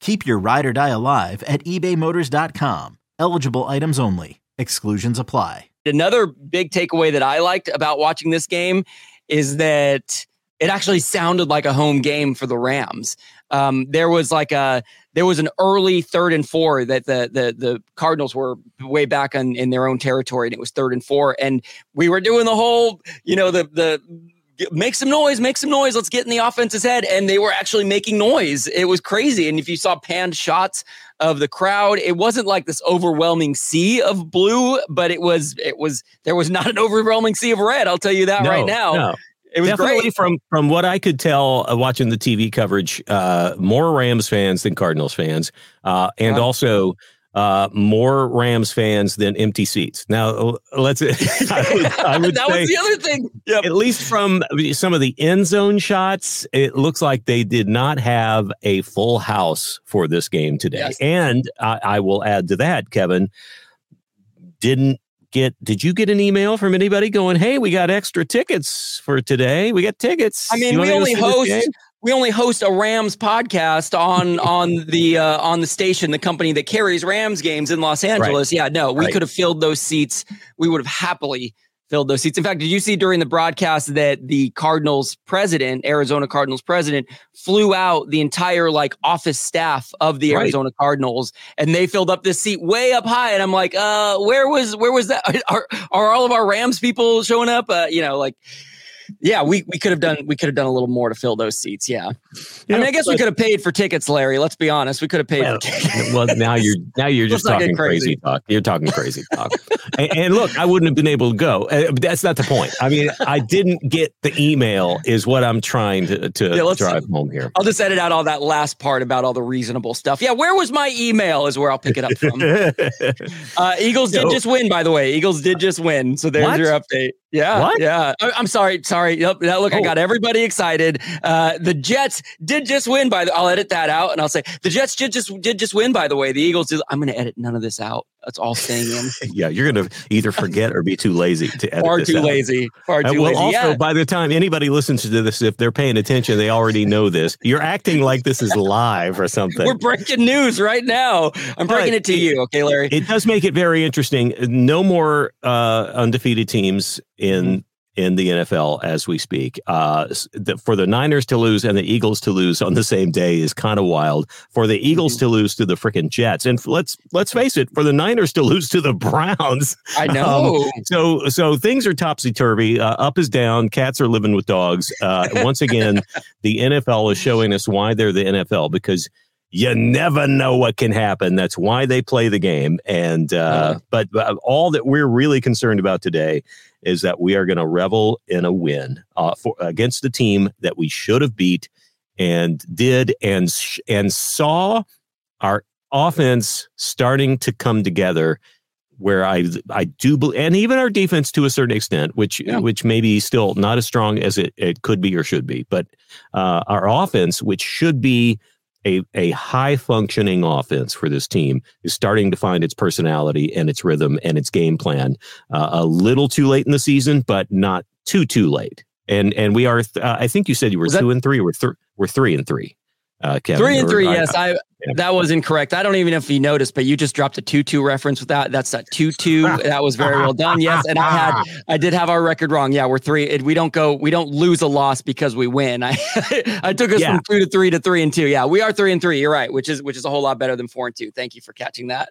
Keep your ride or die alive at ebaymotors.com. Eligible items only. Exclusions apply. Another big takeaway that I liked about watching this game is that it actually sounded like a home game for the Rams. Um, there was like a there was an early third and four that the the the Cardinals were way back on, in their own territory, and it was third and four, and we were doing the whole you know the the make some noise, make some noise. Let's get in the offense's head. And they were actually making noise. It was crazy. And if you saw panned shots of the crowd, it wasn't like this overwhelming sea of blue, but it was, it was, there was not an overwhelming sea of red. I'll tell you that no, right now. No. It was Definitely great. from from what I could tell uh, watching the TV coverage, uh, more Rams fans than Cardinals fans, uh, and wow. also uh, more Rams fans than empty seats. Now, let's. I would, I would that say, was the other thing. Yep. At least from some of the end zone shots, it looks like they did not have a full house for this game today. Yes. And I, I will add to that, Kevin, didn't get did you get an email from anybody going hey we got extra tickets for today we got tickets i mean we only host we only host a Rams podcast on on the uh, on the station, the company that carries Rams games in Los Angeles. Right. Yeah, no, we right. could have filled those seats. We would have happily filled those seats. In fact, did you see during the broadcast that the Cardinals president, Arizona Cardinals president, flew out the entire like office staff of the right. Arizona Cardinals, and they filled up this seat way up high. And I'm like, uh, where was where was that? Are are all of our Rams people showing up? Uh, you know, like yeah, we, we could have done we could have done a little more to fill those seats. Yeah, I mean, I guess we could have paid for tickets, Larry. Let's be honest, we could have paid well, for tickets. well, now you're now you're just talking crazy. crazy. talk. You're talking crazy talk. and, and, look, I wouldn't have been able to go. Uh, that's not the point. I mean, I didn't get the email. Is what I'm trying to to yeah, drive home here. I'll just edit out all that last part about all the reasonable stuff. Yeah, where was my email? Is where I'll pick it up from. uh, Eagles did just win, by the way. Eagles did just win. So there's what? your update. Yeah. What? Yeah. I, am sorry. Sorry. All right, yep. Now, look, oh. I got everybody excited. Uh, the Jets did just win by the, I'll edit that out and I'll say the Jets did just, did just win, by the way. The Eagles did, I'm going to edit none of this out. That's all staying in. yeah. You're going to either forget or be too lazy to edit. Far too out. lazy. Far too well, lazy. Also, yeah. by the time anybody listens to this, if they're paying attention, they already know this. You're acting like this is live or something. We're breaking news right now. I'm breaking but it to you. Okay, Larry. It does make it very interesting. No more uh, undefeated teams in mm-hmm in the NFL as we speak. Uh, the, for the Niners to lose and the Eagles to lose on the same day is kind of wild. For the Eagles mm-hmm. to lose to the freaking Jets, and let's let's face it, for the Niners to lose to the Browns, I know. Um, so so things are topsy turvy. Uh, up is down. Cats are living with dogs. Uh, once again, the NFL is showing us why they're the NFL because you never know what can happen. That's why they play the game. And uh, mm. but, but all that we're really concerned about today is that we are going to revel in a win uh, for, against the team that we should have beat and did and and saw our offense starting to come together where I I do believe, and even our defense to a certain extent, which yeah. which maybe still not as strong as it, it could be or should be, but uh, our offense, which should be a a high functioning offense for this team, is starting to find its personality and its rhythm and its game plan. Uh, a little too late in the season, but not too too late. And and we are. Th- uh, I think you said you were two and three. We're th- we're three and three. Uh, Kevin, three and three. Or, yes, I, yeah. that was incorrect. I don't even know if you noticed, but you just dropped a two-two reference with that. That's that two-two. that was very well done. Yes, and I had, I did have our record wrong. Yeah, we're three. We don't go, we don't lose a loss because we win. I, I took us yeah. from two to three to three and two. Yeah, we are three and three. You're right, which is which is a whole lot better than four and two. Thank you for catching that.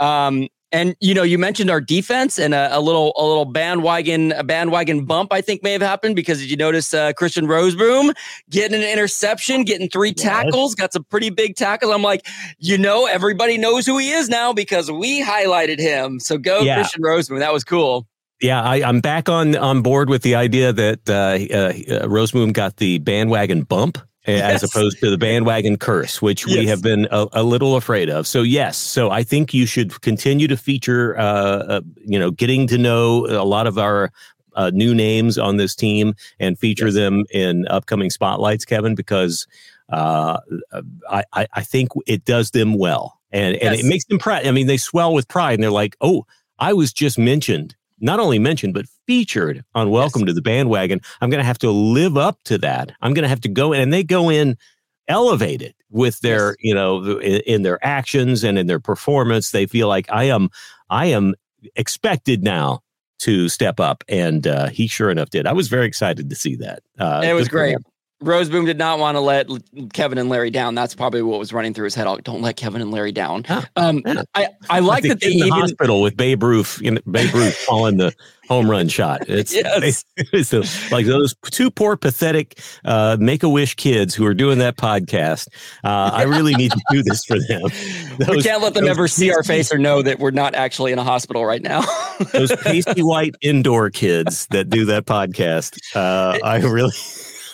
Um, and you know, you mentioned our defense and a, a, little a little bandwagon a bandwagon bump. I think may have happened because did you notice uh, Christian Rozeboom getting an interception, getting three tackles, got some pretty big tackles. I'm like, you know, everybody knows who he is now because we highlighted him. So go yeah. Christian Rozeboom. That was cool. Yeah, I, am back on on board with the idea that uh, uh, Rozeboom got the bandwagon bump yes. as opposed to the bandwagon curse, which yes. we have been a, a, little afraid of. So yes, so I think you should continue to feature, uh, uh, you know, getting to know a lot of our uh, new names on this team and feature yes. them in upcoming spotlights, Kevin, because uh, I, I think it does them well and and it makes them proud. I mean, they swell with pride and they're like, oh, I was just mentioned not only mentioned, but featured on Welcome yes. to the Bandwagon. I'm going to have to live up to that. I'm going to have to go in, and they go in elevated with their, yes. you know, in, in, their actions and in their performance. They feel like I am, I am expected now to step up, and uh, he sure enough did. I was very excited to see that. Uh, it was great. Rozeboom did not want to let Kevin and Larry down. That's probably what was running through his head. Oh, don't let Kevin and Larry down. Um, I, I like that they in the hospital with Babe Ruth, know, Babe Ruth calling the home run shot. It's, yes. it's like those two poor, pathetic uh, Make a Wish kids who are doing that podcast. Uh, I really need to do this for them. Those, we can't let them ever see our face or know that we're not actually in a hospital right now. those pasty white indoor kids that do that podcast. Uh, I really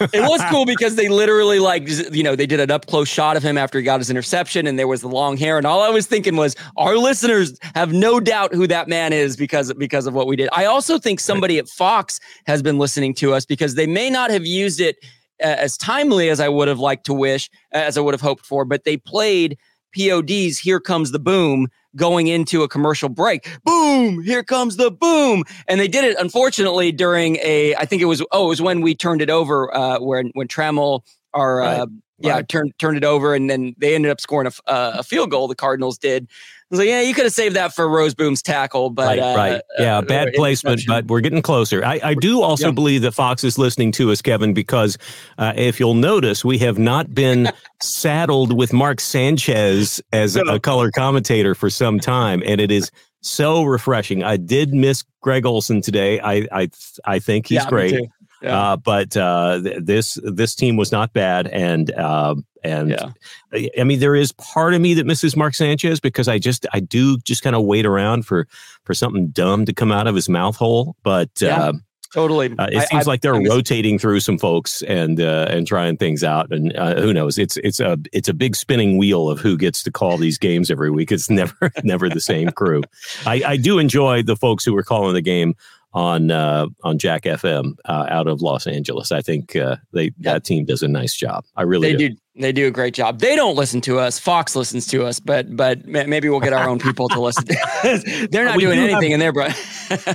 it was cool because they literally like you know they did an up close shot of him after he got his interception and there was the long hair and all I was thinking was our listeners have no doubt who that man is because because of what we did. I also think somebody at Fox has been listening to us because they may not have used it uh, as timely as I would have liked to wish as I would have hoped for, but they played POD's Here Comes the Boom going into a commercial break. Boom, here comes the boom. And they did it, unfortunately, during a, I think it was, oh, it was when we turned it over, uh, when, when Trammell, our, right. uh, yeah, right. turned turned it over, and then they ended up scoring a, uh, a field goal. The Cardinals did. I was like, yeah, you could have saved that for Rozeboom's tackle, but right, uh, right. yeah, uh, bad placement, but we're getting closer. I, I do also yeah. believe that Fox is listening to us, Kevin, because uh, if you'll notice, we have not been saddled with Mark Sanchez as no. a color commentator for some time, and it is so refreshing. I did miss Greg Olsen today. I I I think he's yeah, great. Yeah. Uh, but uh, th- this this team was not bad, and uh, and yeah. I mean there is part of me that misses Mark Sanchez because I just I do just kind of wait around for for something dumb to come out of his mouth hole. But yeah. Um, totally, uh, it seems I, like they're I, rotating through some folks and uh, and trying things out. And uh, who knows? It's it's a it's a big spinning wheel of who gets to call these games every week. It's never never the same crew. I, I do enjoy the folks who were calling the game on uh, on Jack FM uh, out of Los Angeles. I think uh, they that team does a nice job. I really they do. do. They do a great job. They don't listen to us. Fox listens to us, but but maybe we'll get our own people to listen. They're not doing anything have, in there, bro.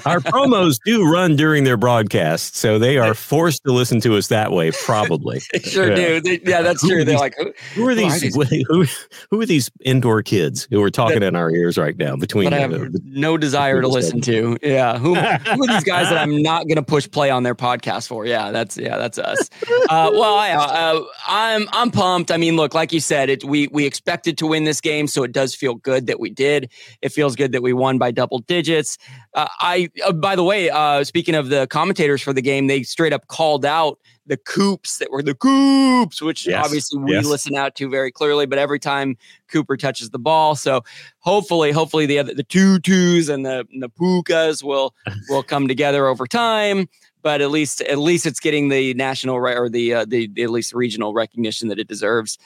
Our promos do run during their broadcast, so they are forced to listen to us that way, probably. sure yeah. do. They, yeah, that's who true. They're like, who, who are these? Who are these? Who, who are these indoor kids who are talking that, in our ears right now? Between but I have the, no desire to listen to. Yeah, who, who are these guys that I'm not going to push play on their podcast for? Yeah, that's yeah, that's us. Uh, well, I, uh, I'm I'm pumped. I mean, look, like you said, it we we expected to win this game, so it does feel good that we did. It feels good that we won by double digits. Uh, I, uh, by the way, uh, speaking of the commentators for the game, they straight up called out the coops that were the coops, which yes. obviously we yes. listen out to very clearly. But every time Cooper touches the ball, so hopefully, hopefully the other the tutus and the and the pukas will will come together over time. But at least at least it's getting the national right or the uh, the, the at least regional recognition that it deserves.